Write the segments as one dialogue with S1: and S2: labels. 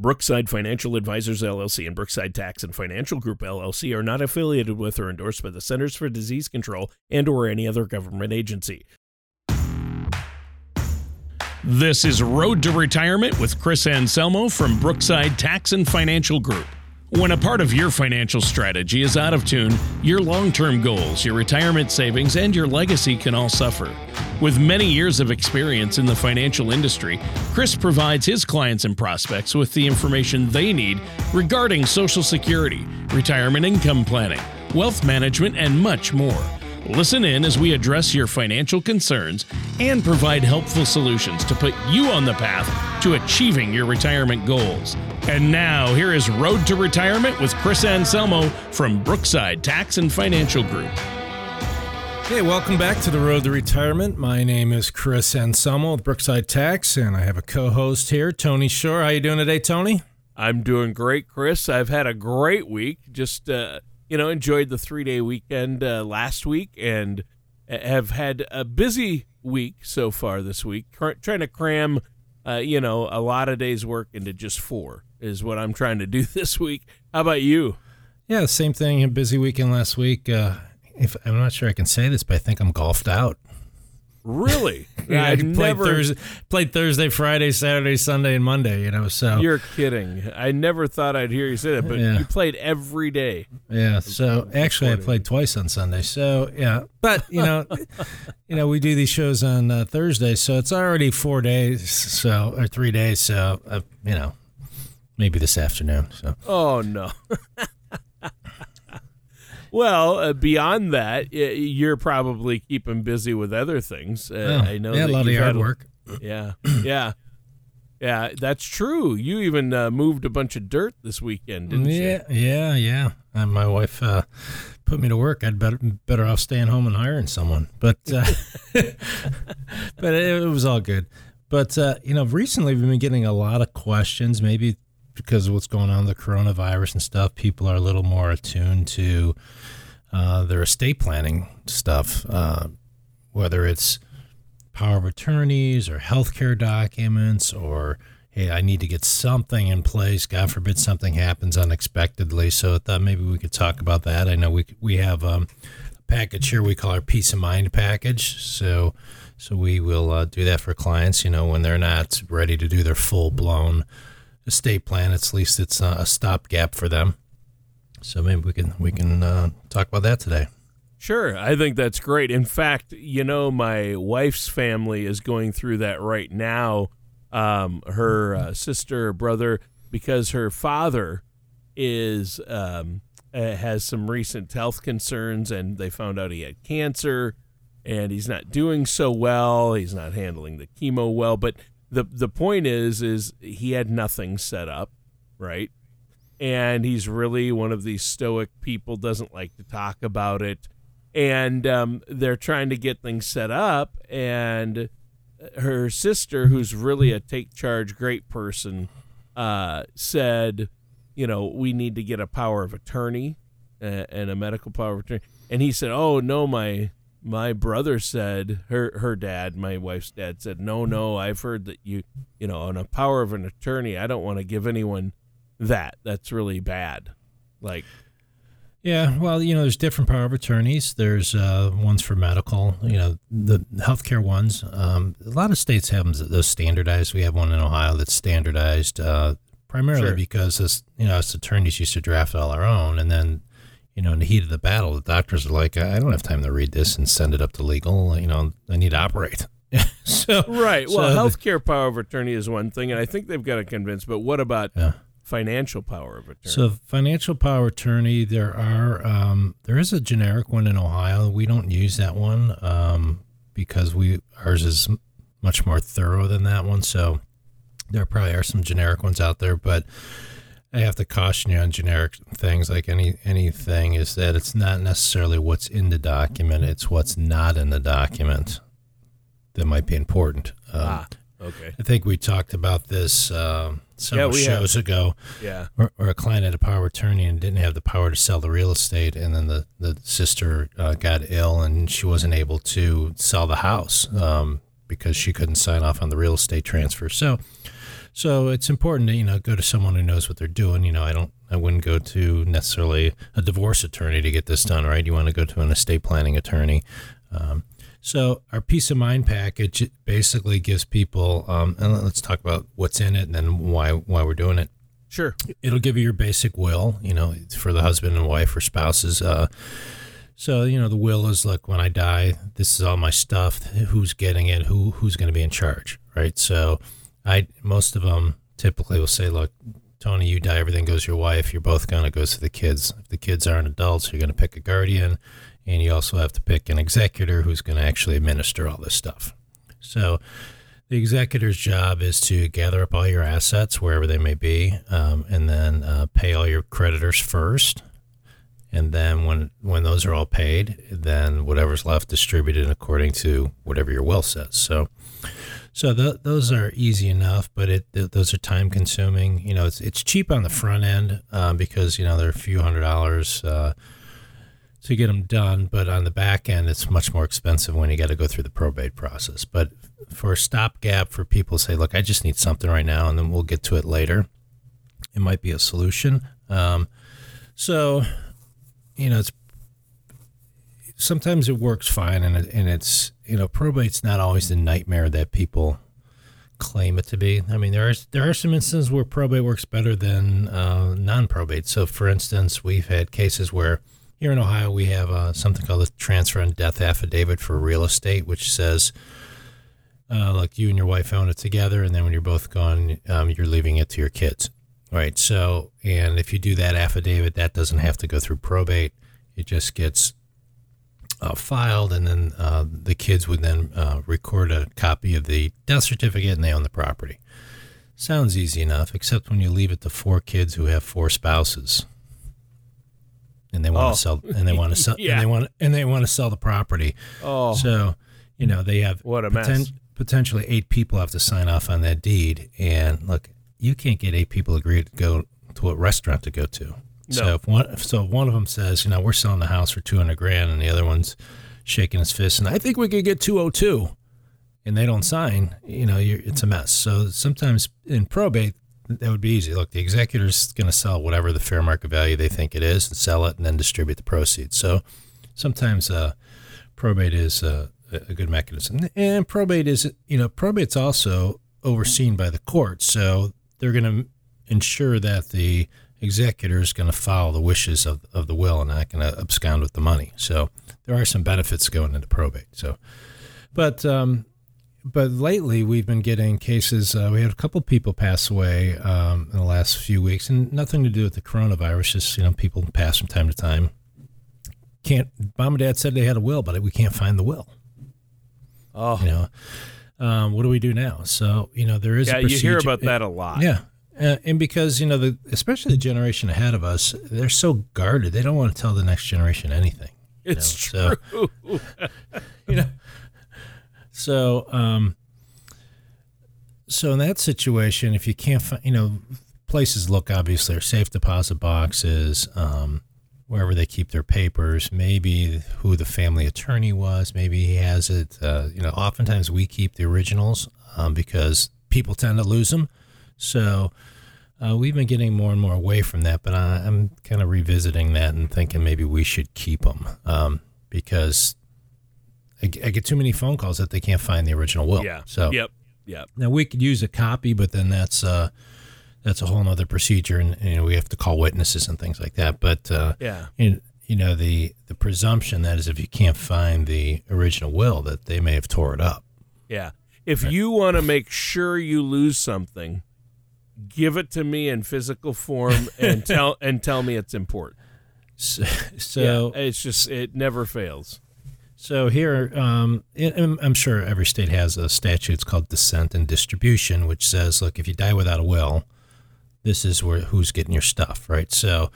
S1: Brookside Financial Advisors LLC and Brookside Tax and Financial Group LLC are not affiliated with or endorsed by the Centers for Disease Control and or any other government agency. This is Road to Retirement with Chris Anselmo from Brookside Tax and Financial Group. When a part of your financial strategy is out of tune, your long term goals, your retirement savings, and your legacy can all suffer. With many years of experience in the financial industry, Chris provides his clients and prospects with the information they need regarding Social Security, retirement income planning, wealth management, and much more. Listen in as we address your financial concerns and provide helpful solutions to put you on the path to achieving your retirement goals. And now, here is Road to Retirement with Chris Anselmo from Brookside Tax and Financial Group.
S2: Hey, welcome back to the Road to Retirement. My name is Chris Anselmo with Brookside Tax, and I have a co-host here, Tony Shore. How are you doing today, Tony?
S1: I'm doing great, Chris. I've had a great week. Just uh, you know, enjoyed the three day weekend uh, last week and have had a busy week so far this week, trying to cram, uh, you know, a lot of days' work into just four is what I'm trying to do this week. How about you?
S2: Yeah, same thing. A busy weekend last week. Uh, if I'm not sure I can say this, but I think I'm golfed out.
S1: Really?
S2: yeah, I played never... Thursday, played Thursday, Friday, Saturday, Sunday, and Monday. You know, so
S1: you're kidding. I never thought I'd hear you say that, but yeah. you played every day.
S2: Yeah. So actually, I played twice on Sunday. So yeah, but you know, you know, we do these shows on uh, Thursday, so it's already four days, so or three days. So uh, you know, maybe this afternoon. So.
S1: Oh no. Well, uh, beyond that, you're probably keeping busy with other things. Uh,
S2: oh, I know. Yeah, a lot of yard work.
S1: Yeah, yeah, yeah. That's true. You even uh, moved a bunch of dirt this weekend, didn't
S2: yeah, you? Yeah, yeah, yeah. And my wife uh, put me to work. I'd better better off staying home and hiring someone. But uh, but it, it, was all good. But uh, you know, recently we've been getting a lot of questions. Maybe because of what's going on the coronavirus and stuff, people are a little more attuned to uh, their estate planning stuff, uh, whether it's power of attorneys or healthcare documents or hey, I need to get something in place. God forbid something happens unexpectedly. So I thought maybe we could talk about that. I know we we have um, a package here we call our peace of mind package. So so we will uh, do that for clients. You know when they're not ready to do their full blown estate plan. At least it's a stopgap for them. So maybe we can we can uh, talk about that today.
S1: Sure, I think that's great. In fact, you know, my wife's family is going through that right now. Um, her uh, sister, brother, because her father is um, uh, has some recent health concerns, and they found out he had cancer, and he's not doing so well. He's not handling the chemo well, but the the point is is he had nothing set up, right? And he's really one of these stoic people, doesn't like to talk about it. And um, they're trying to get things set up. And her sister, who's really a take charge great person, uh, said, you know, we need to get a power of attorney and a medical power of attorney. And he said, oh, no, my my brother said her her dad my wife's dad said no no i've heard that you you know on a power of an attorney i don't want to give anyone that. That's really bad. Like
S2: yeah well you know there's different power of attorneys. There's uh, ones for medical you know the healthcare ones. Um, a lot of states have them those standardized. We have one in ohio that's standardized uh, primarily sure. because as you know as attorneys used to draft all our own and then you know, in the heat of the battle, the doctors are like, I don't have time to read this and send it up to legal. You know, I need to operate.
S1: so right. Well, so healthcare the, power of attorney is one thing, and I think they've got to convince. But what about yeah. financial power of attorney?
S2: So financial power of attorney, there are um, there is a generic one in Ohio. We don't use that one um, because we ours is much more thorough than that one. So there probably are some generic ones out there, but I have to caution you on generic things like any anything is that it's not necessarily what's in the document; it's what's not in the document that might be important.
S1: Um, ah, okay.
S2: I think we talked about this uh, several yeah, shows have. ago.
S1: Yeah.
S2: Where, where, a client had a power attorney and didn't have the power to sell the real estate, and then the the sister uh, got ill and she wasn't able to sell the house um, because she couldn't sign off on the real estate transfer. So So it's important to you know go to someone who knows what they're doing. You know, I don't, I wouldn't go to necessarily a divorce attorney to get this done, right? You want to go to an estate planning attorney. Um, so our peace of mind package basically gives people, um, and let's talk about what's in it and then why why we're doing it.
S1: Sure.
S2: It'll give you your basic will, you know, for the husband and wife or spouses. Uh, so you know, the will is like when I die, this is all my stuff. Who's getting it? Who who's going to be in charge, right? So, I most of them typically will say, look, Tony, you die, everything goes your wife. You're both going to go to the kids. If the kids aren't adults, you're going to pick a guardian, and you also have to pick an executor who's going to actually administer all this stuff. So, the executor's job is to gather up all your assets wherever they may be, um, and then uh, pay all your creditors first and then when when those are all paid, then whatever's left distributed according to whatever your will says. So, so th- those are easy enough, but it th- those are time consuming. You know, it's it's cheap on the front end um, because you know they're a few hundred dollars. Uh, to get them done, but on the back end, it's much more expensive when you got to go through the probate process. But for a stopgap, for people say, "Look, I just need something right now," and then we'll get to it later, it might be a solution. Um, so you know, it's sometimes it works fine, and it, and it's you know, probate's not always the nightmare that people claim it to be. I mean, there are there are some instances where probate works better than uh, non-probate. So, for instance, we've had cases where here in Ohio we have uh, something called the transfer on death affidavit for real estate, which says. Uh, like you and your wife own it together, and then when you're both gone, um, you're leaving it to your kids. Right. So, and if you do that affidavit, that doesn't have to go through probate. It just gets uh, filed, and then uh, the kids would then uh, record a copy of the death certificate, and they own the property. Sounds easy enough, except when you leave it to four kids who have four spouses, and they want
S1: Oh.
S2: to sell, and they want to sell,
S1: Yeah.
S2: and they want, and they want to sell the property.
S1: Oh,
S2: So, you know, they have
S1: what a
S2: poten-
S1: mess.
S2: potentially eight people have to sign off on that deed. And look, you can't get eight people agreed to go to a restaurant to go to. So if one, so if one of them says, you know, we're selling the house for two hundred grand, and the other one's shaking his fist, and I think we could get two hundred two, and they don't sign, you know, it's a mess. So sometimes in probate. That would be easy. Look, the executor's going to sell whatever the fair market value they think it is and sell it and then distribute the proceeds. So sometimes uh, probate is uh, a a good mechanism. And probate is, you know, probate's also overseen by the court. So they're going to ensure that the executor is going to follow the wishes of, of the will and not going to abscond with the money. So there are some benefits going into probate. So, but, um, but lately we've been getting cases. Uh, we had a couple people pass away um, in the last few weeks, and nothing to do with the coronavirus. Just you know, people pass from time to time. Can't. Mom and dad said they had a will, but we can't find the will
S1: Oh,
S2: you know um, what do we do now so you know there is
S1: yeah,
S2: a
S1: you hear about that a lot.
S2: yeah uh, and because you know the especially the generation ahead of us they're so guarded they don't want to tell the next generation anything
S1: it's
S2: know,
S1: true.
S2: you know so um so in that situation if you can't find you know places look obviously are safe deposit boxes um wherever they keep their papers maybe who the family attorney was maybe he has it uh, you know oftentimes we keep the originals um, because people tend to lose them so uh, we've been getting more and more away from that, but I, I'm kind of revisiting that and thinking maybe we should keep them um, because I get too many phone calls that they can't find the original will.
S1: Yeah.
S2: So
S1: Yep. Yep.
S2: now we could use a copy, but then that's uh, that's a whole other procedure, and you know we have to call witnesses and things like that. But uh,
S1: Yeah.
S2: you, you know the the presumption that is if you can't find the original will, that they may have tore it up.
S1: Yeah. If you want to make sure you lose something, give it to me in physical form and tell and tell me it's important.
S2: So, so
S1: yeah, it's just it never fails.
S2: So here, um, I'm sure every state has a statute. It's called descent and distribution, which says, look, if you die without a will, this is where who's getting your stuff, right? So,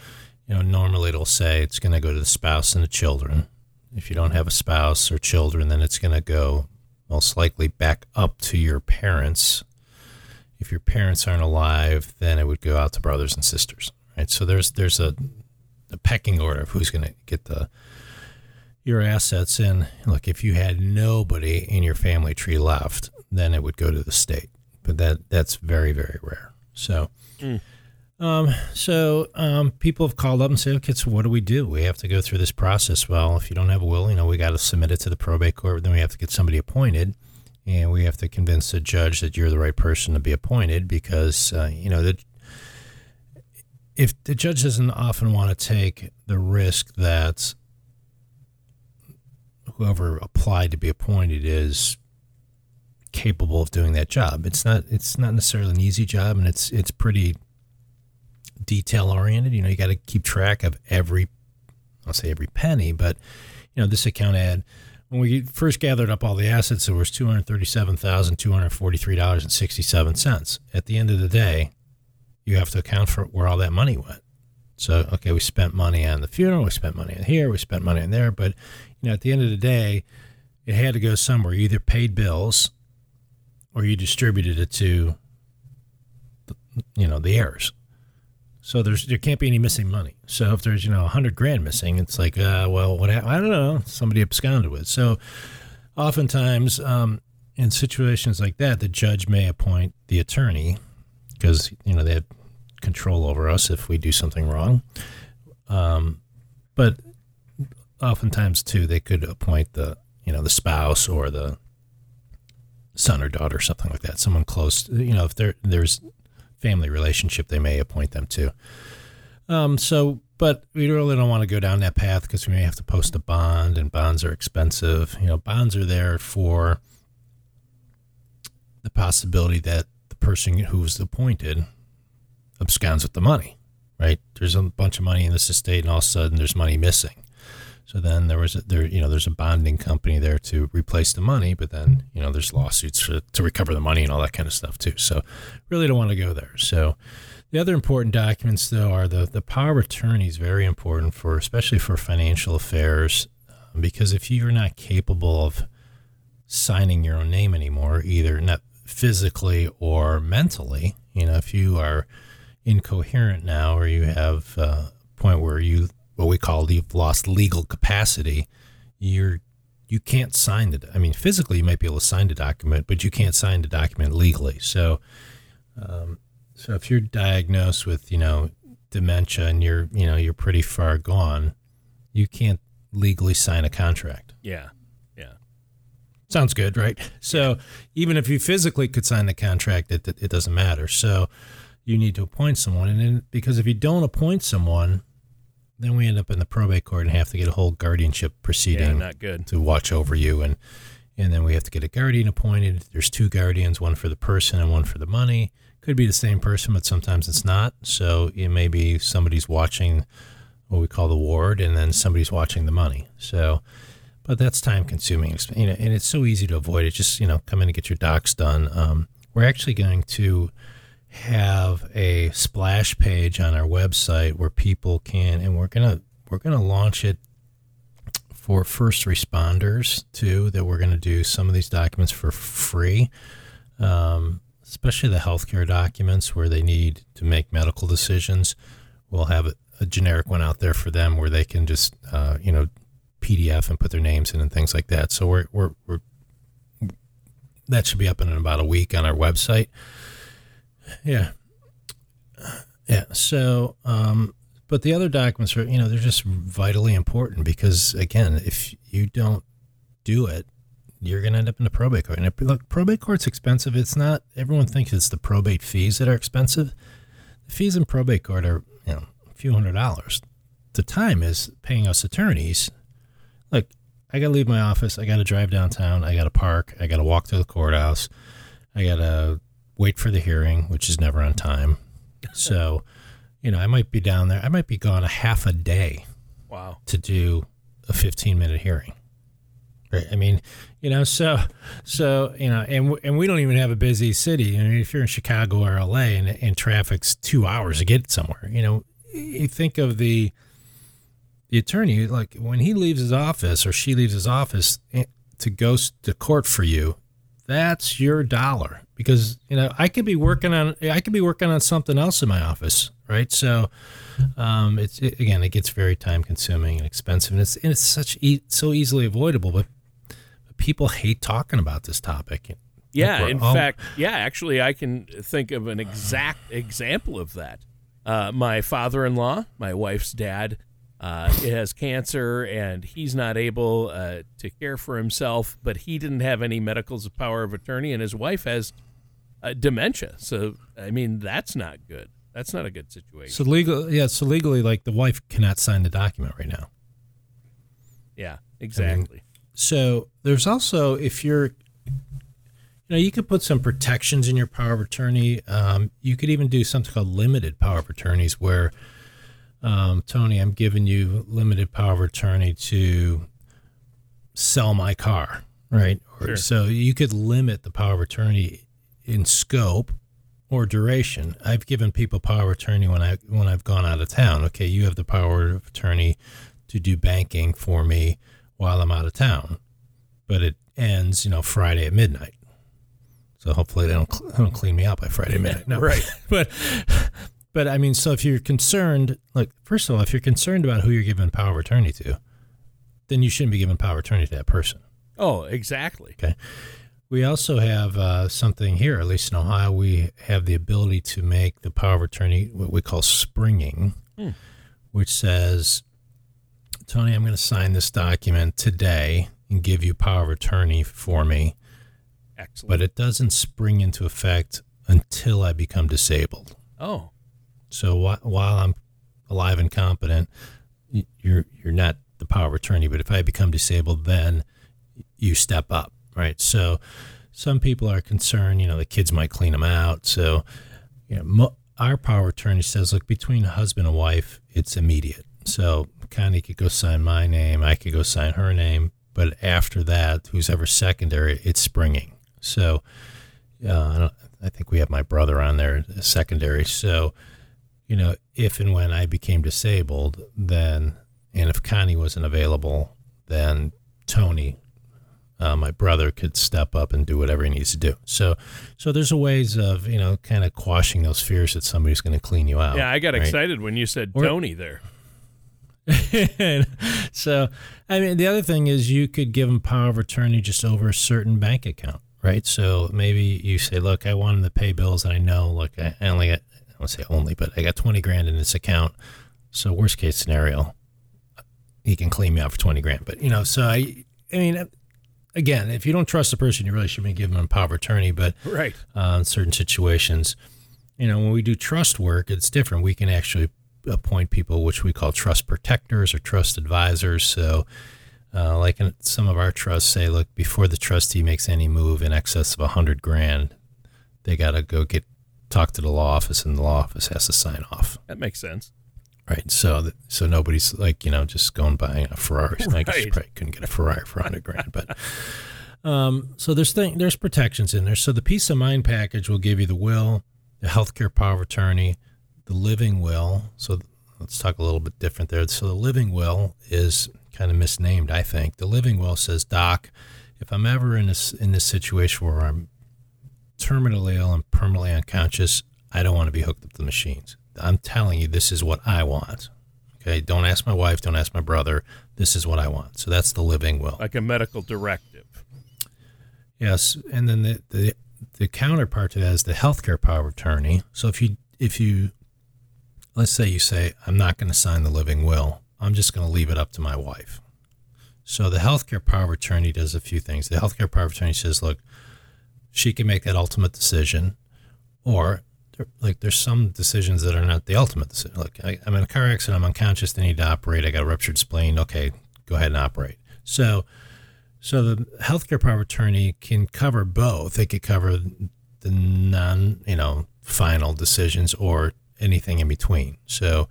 S2: you know, normally it'll say it's going to go to the spouse and the children. If you don't have a spouse or children, then it's going to go most likely back up to your parents. If your parents aren't alive, then it would go out to brothers and sisters, right? So there's there's a, a pecking order of who's going to get the your assets in. Look, if you had nobody in your family tree left, then it would go to the state. but that that's very very rare. So. Um, so um, people have called up and said, okay, so what do we do? We have to go through this process. Well, if you don't have a will, you know, we got to submit it to the probate court. Then we have to get somebody appointed, and we have to convince the judge that you're the right person to be appointed because, uh, you know, the, if the judge doesn't often want to take the risk that whoever applied to be appointed is capable of doing that job. It's not it's not necessarily an easy job and it's it's pretty detail oriented. You know, you got to keep track of every, I'll say every penny, but you know, this account had when we first gathered up all the assets, it was two hundred thirty-seven thousand two hundred forty-three dollars and sixty-seven cents. At the end of the day, you have to account for where all that money went. So, okay, we spent money on the funeral, we spent money on here, we spent money on there, but you know, at the end of the day, it had to go somewhere. You either paid bills or you distributed it to, you know, the heirs. So there's there can't be any missing money. So if there's you know a hundred grand missing, it's like uh, well what I don't know somebody absconded with. So oftentimes um, in situations like that, the judge may appoint the attorney because you know they have control over us if we do something wrong. Um, but oftentimes too, they could appoint the you know the spouse or the son or daughter, something like that, someone close. You know, if there there's family relationship they may appoint them to. Um, so, but we really don't want to go down that path because we may have to post a bond, and bonds are expensive. You know, bonds are there for the possibility that the person who's appointed absconds with the money, right? There's a bunch of money in this estate, and all of a sudden there's money missing. So then there was a, there you know there's a bonding company there to replace the money, but then you know there's lawsuits for, to recover the money and all that kind of stuff too. So really don't want to go there. So the other important documents though are the the power of attorney is very important for especially for financial affairs um, because if you're not capable of signing your own name anymore, either not physically or mentally, you know if you are incoherent now or you have a point where you what we call you've lost legal capacity, you're you can't sign the. I mean, physically you might be able to sign the document, but you can't sign the document legally. So, um, so if you're diagnosed with you know dementia and you're you know you're pretty far gone, you can't legally sign a contract.
S1: Yeah, yeah.
S2: Sounds good, right? So even if you physically could sign the contract, it it doesn't matter. So you need to appoint someone, and then because if you don't appoint someone then we end up in the probate court and have to get a whole guardianship proceeding
S1: Yeah, not good.
S2: to watch over you. And and then we have to get a guardian appointed. There's two guardians one for the person and one for the money. Could be the same person but sometimes it's not. So it may be somebody's watching what we call the ward and then somebody's watching the money. So but that's time consuming. You know and it's so easy to avoid. It just you know come in and get your docs done. Um, we're actually going to have a splash page on our website where people can and we're gonna we're gonna launch it for first responders too that we're gonna do some of these documents for free. Um, especially the healthcare documents where they need to make medical decisions. We'll have a, a generic one out there for them where they can just uh, you know pdf and put their names in and things like that. So we're, we're, we're that should be up in about a week on our website yeah. Yeah. So, um, but the other documents are, you know, they're just vitally important because, again, if you don't do it, you're going to end up in the probate court. And look, probate court's expensive. It's not, everyone thinks it's the probate fees that are expensive. The fees in probate court are, you know, a few hundred dollars. The time is paying us attorneys. Look, I got to leave my office. I got to drive downtown. I got to park. I got to walk to the courthouse. I got to wait for the hearing, which is never on time. So, you know, I might be down there. I might be gone a half a day.
S1: Wow.
S2: To do a 15 minute hearing. Right. I mean, you know, so, so, you know, and, and we don't even have a busy city. I mean, if you're in Chicago or LA and, and traffic's two hours to get somewhere, you know, you think of the, the attorney, like when he leaves his office or she leaves his office eh, to go to court for you, that's your dollar because you know I could be working on I could be working on something else in my office, right? So um, it's it, again it gets very time consuming and expensive, and it's and it's such e- so easily avoidable, but, but people hate talking about this topic.
S1: Yeah, in
S2: all-
S1: fact, yeah, actually, I can think of an exact example of that. Uh, my father-in-law, my wife's dad, uh, has cancer, and he's not able uh, to care for himself. But he didn't have any medical power of attorney, and his wife has uh, dementia. So, I mean, that's not good. That's not a good situation.
S2: So legal, yeah. So legally, like the wife cannot sign the document right now.
S1: yeah, exactly.
S2: So there's also if you're, you know, you could put some protections in your power of attorney. Um, you could even do something called limited power of attorneys, where, um, Tony, I'm giving you limited power of attorney to sell my car, right? Or,
S1: Sure.
S2: So you could limit the power of attorney in scope or duration. I've given people power of attorney when I when I've gone out of town. Okay, you have the power of attorney to do banking for me while I'm out of town, but it ends, you know, Friday at midnight. So hopefully they don't, they don't clean me out by Friday midnight. No.
S1: Right.
S2: but but I mean, so if you're concerned, like first of all, if you're concerned about who you're giving power of attorney to, then you shouldn't be giving power of attorney to that person.
S1: Oh, exactly.
S2: We also have uh, something here, at least in Ohio, we have the ability to make the power of attorney what we call springing,
S1: Hmm.
S2: which says, Tony, I'm going to sign this document today and give you power of attorney for me,
S1: Excellent.
S2: but it doesn't spring into effect until I become disabled.
S1: oh,
S2: So wh- while I'm alive and competent, you're you're not the power of attorney. But if I become disabled, then you step up, right? So some people are concerned, you know, the kids might clean them out. So you know, mo- our power attorney says, look, between a husband and wife, it's immediate. So Connie could go sign my name, I could go sign her name, but after that, who's ever secondary, it's springing. So uh, I I think we have my brother on there, secondary. So you know, if and when I became disabled, then, and if Connie wasn't available, then Tony, uh, my brother, could step up and do whatever he needs to do. So, so there's a ways of, you know, kind of quashing those fears that somebody's going to clean you out.
S1: yeah, I got
S2: right?
S1: excited when you said
S2: Or-
S1: Tony there.
S2: so, I mean, the other thing is you could give them power of attorney just over a certain bank account, right? So maybe you say, look, I want him to pay bills, and I know, look, I only got, I don't say only, but I got 20 grand in this account. So, worst case scenario, he can clean me out for 20 grand. But, you know, so I, I mean, again, if you don't trust the person, you really shouldn't be giving them power of attorney. But
S1: Right.
S2: uh, in certain situations. You know, when we do trust work, it's different. We can actually appoint people, which we call trust protectors or trust advisors. So, uh, like in some of our trusts say, look, before the trustee makes any move in excess of a hundred grand, they got to go get talk to the law office, and the law office has to sign off.
S1: That makes sense.
S2: Right. So, that, so nobody's like, you know, just going buying a Ferrari. I guess you
S1: Right.
S2: probably couldn't get a Ferrari for 100 grand, but, um, so there's thing, there's protections in there. So the peace of mind package will give you the will, the healthcare power of attorney, the living will. So let's talk a little bit different there. So the living will is kind of misnamed, I think. The living will says, Doc, if I'm ever in this in this situation where I'm terminally ill and permanently unconscious, I don't want to be hooked up to the machines. I'm telling you, this is what I want. Okay, don't ask my wife, don't ask my brother. This is what I want. So that's the living will.
S1: Like a medical directive.
S2: Yes, and then the, the the counterpart to that is the healthcare power of attorney. So if you if you let's say you say I'm not going to sign the living will, I'm just going to leave it up to my wife. So the healthcare power of attorney does a few things. The healthcare power of attorney says, look, she can make that ultimate decision, or like there's some decisions that are not the ultimate decision. Like I, I'm in a car accident, I'm unconscious, they need to operate. I got a ruptured spleen. Okay, go ahead and operate. So so the healthcare power of attorney can cover both. It could cover the non, you know, final decisions or anything in between. So,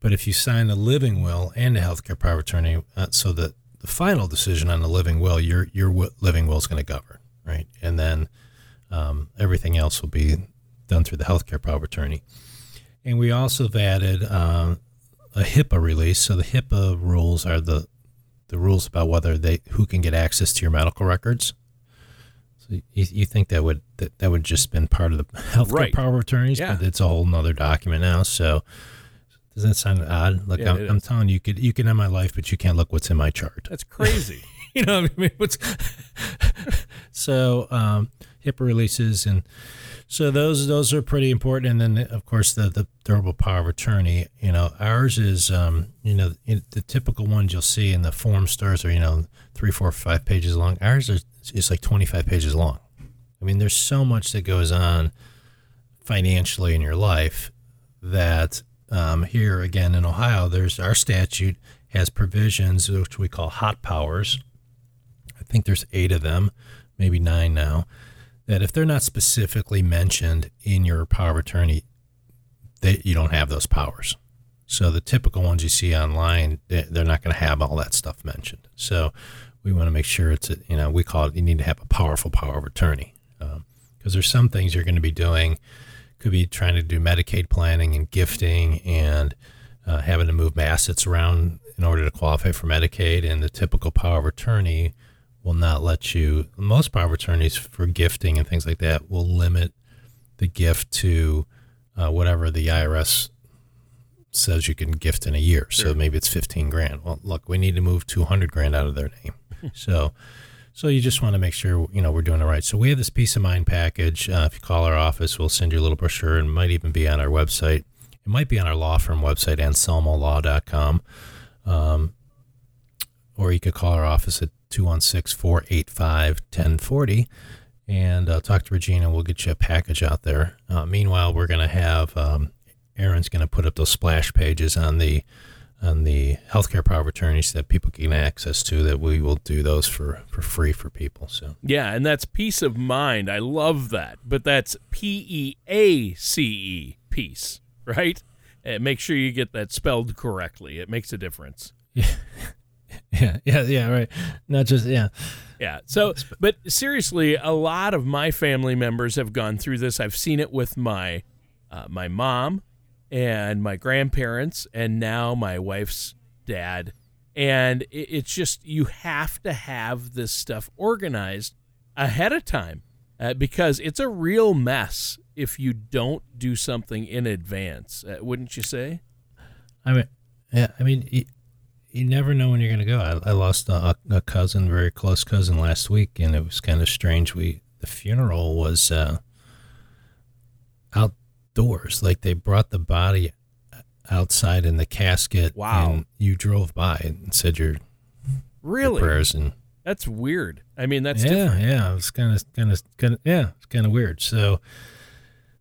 S2: but if you sign a living will and the healthcare power of attorney, uh, so that the final decision on the living will, your your living will is going to govern, right? And then um, everything else will be done through the healthcare power of attorney. And we also have added uh, a HIPAA release. So the HIPAA rules are the the rules about whether they who can get access to your medical records. So you, you think that would that, that would just been part of the healthcare
S1: Right.
S2: power of attorneys,
S1: Yeah.
S2: but it's a whole nother document now. So doesn't that sound odd? Look,
S1: Yeah,
S2: I'm, I'm telling you, you could you can have my life, but you can't look what's in my chart.
S1: That's crazy.
S2: you know, what I mean, what's so um, HIPAA releases, and so those those are pretty important. And then of course the the durable power of attorney. You know, ours is um, you know the typical ones you'll see in the form stores are you know three, four, five pages long. Ours is is like twenty five pages long. I mean, there's so much that goes on financially in your life that um, here again in Ohio, there's our statute has provisions which we call hot powers. I think there's eight of them, maybe nine now. That if they're not specifically mentioned in your power of attorney, they, you don't have those powers. So the typical ones you see online, they're not going to have all that stuff mentioned. So we want to make sure it's, a, you know, we call it, you need to have a powerful power of attorney because um, there's some things you're going to be doing could be trying to do Medicaid planning and gifting and uh, having to move assets around in order to qualify for Medicaid. And the typical power of attorney will not let you, most power attorneys for gifting and things like that will limit the gift to uh, whatever the IRS says you can gift in a year. Sure. So maybe it's 15 grand. Well, look, we need to move 200 grand out of their name. so so you just want to make sure you know we're doing it right. So we have this peace of mind package. Uh, if you call our office, we'll send you a little brochure, and might even be on our website. It might be on our law firm website, anselmolaw.com. Um, or you could call our office at 216 485 1040 and uh, talk to Regina. We'll get you a package out there. Uh, meanwhile, we're going to have um, Aaron's going to put up those splash pages on the on the healthcare power of attorneys that people can access to that we will do those for, for free for people. So
S1: yeah, and that's peace of mind. I love that, but that's P E A C E peace, right? And make sure you get that spelled correctly. It makes a difference.
S2: Yeah. Yeah, yeah, yeah, right. Not just yeah.
S1: Yeah. So, but seriously, a lot of my family members have gone through this. I've seen it with my uh, my mom and my grandparents and now my wife's dad and it's just you have to have this stuff organized ahead of time uh, because it's a real mess if you don't do something in advance uh, wouldn't you say
S2: i mean yeah i mean you, you never know when you're going to go I, I lost a, a, cousin very close cousin last week and it was kind of strange we the funeral was uh, out doors. Like they brought the body outside in the casket.
S1: Wow.
S2: And you drove by and said your,
S1: really?
S2: Your prayers and
S1: that's weird. I mean, that's
S2: yeah,
S1: different.
S2: yeah. It's kind of, kind of, kind of, yeah, it's kind of weird. So,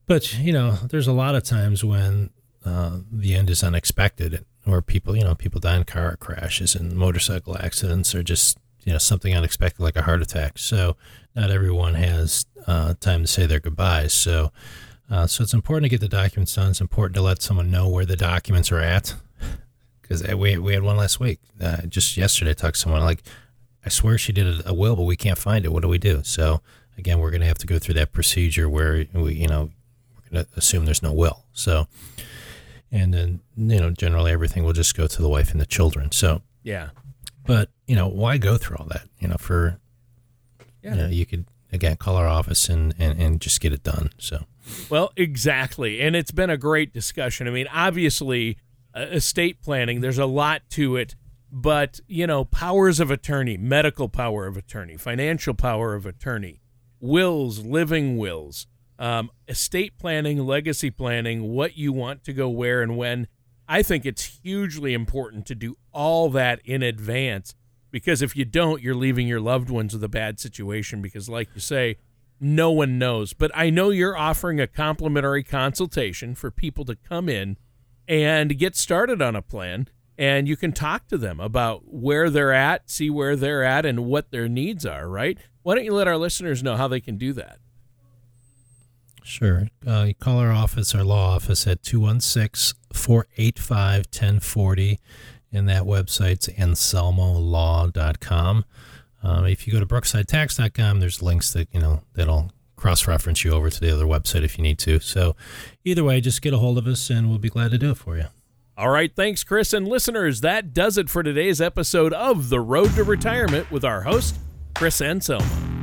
S2: but you know, there's a lot of times when uh, the end is unexpected, or people, you know, people die in car crashes and motorcycle accidents, or just you know something unexpected like a heart attack. So, not everyone has uh, time to say their goodbyes. So, uh, so it's important to get the documents done. It's important to let someone know where the documents are at. Because we, we had one last week. Uh, just yesterday, I talked to someone like, I swear she did a, a will, but we can't find it. What do we do? So again, we're going to have to go through that procedure where we, you know, we're going to assume there's no will. So, and then, you know, generally everything will just go to the wife and the children. So,
S1: yeah.
S2: But, you know, why go through all that? You know, for, yeah. you know, you could, again, call our office and, and, and just get it done. So,
S1: well, exactly. And it's been a great discussion. I mean, obviously, uh, estate planning, there's a lot to it, but, you know, powers of attorney, medical power of attorney, financial power of attorney, wills, living wills, um, estate planning, legacy planning, what you want to go where and when. I think it's hugely important to do all that in advance because if you don't, you're leaving your loved ones with a bad situation because, like you say, no one knows. But I know you're offering a complimentary consultation for people to come in and get started on a plan. And you can talk to them about where they're at, see where they're at, and what their needs are, right? Why don't you let our listeners know how they can do that?
S2: Sure. Uh, call our office, our law office, at 216 485 1040. And that website's anselmolaw.com. Um, if you go to brooksidetax.com, there's links that, you know, that'll cross-reference you over to the other website if you need to. So either way, just get a hold of us and we'll be glad to do it for you.
S1: All right, thanks, Chris. And listeners, that does it for today's episode of The Road to Retirement with our host, Chris Anselmo.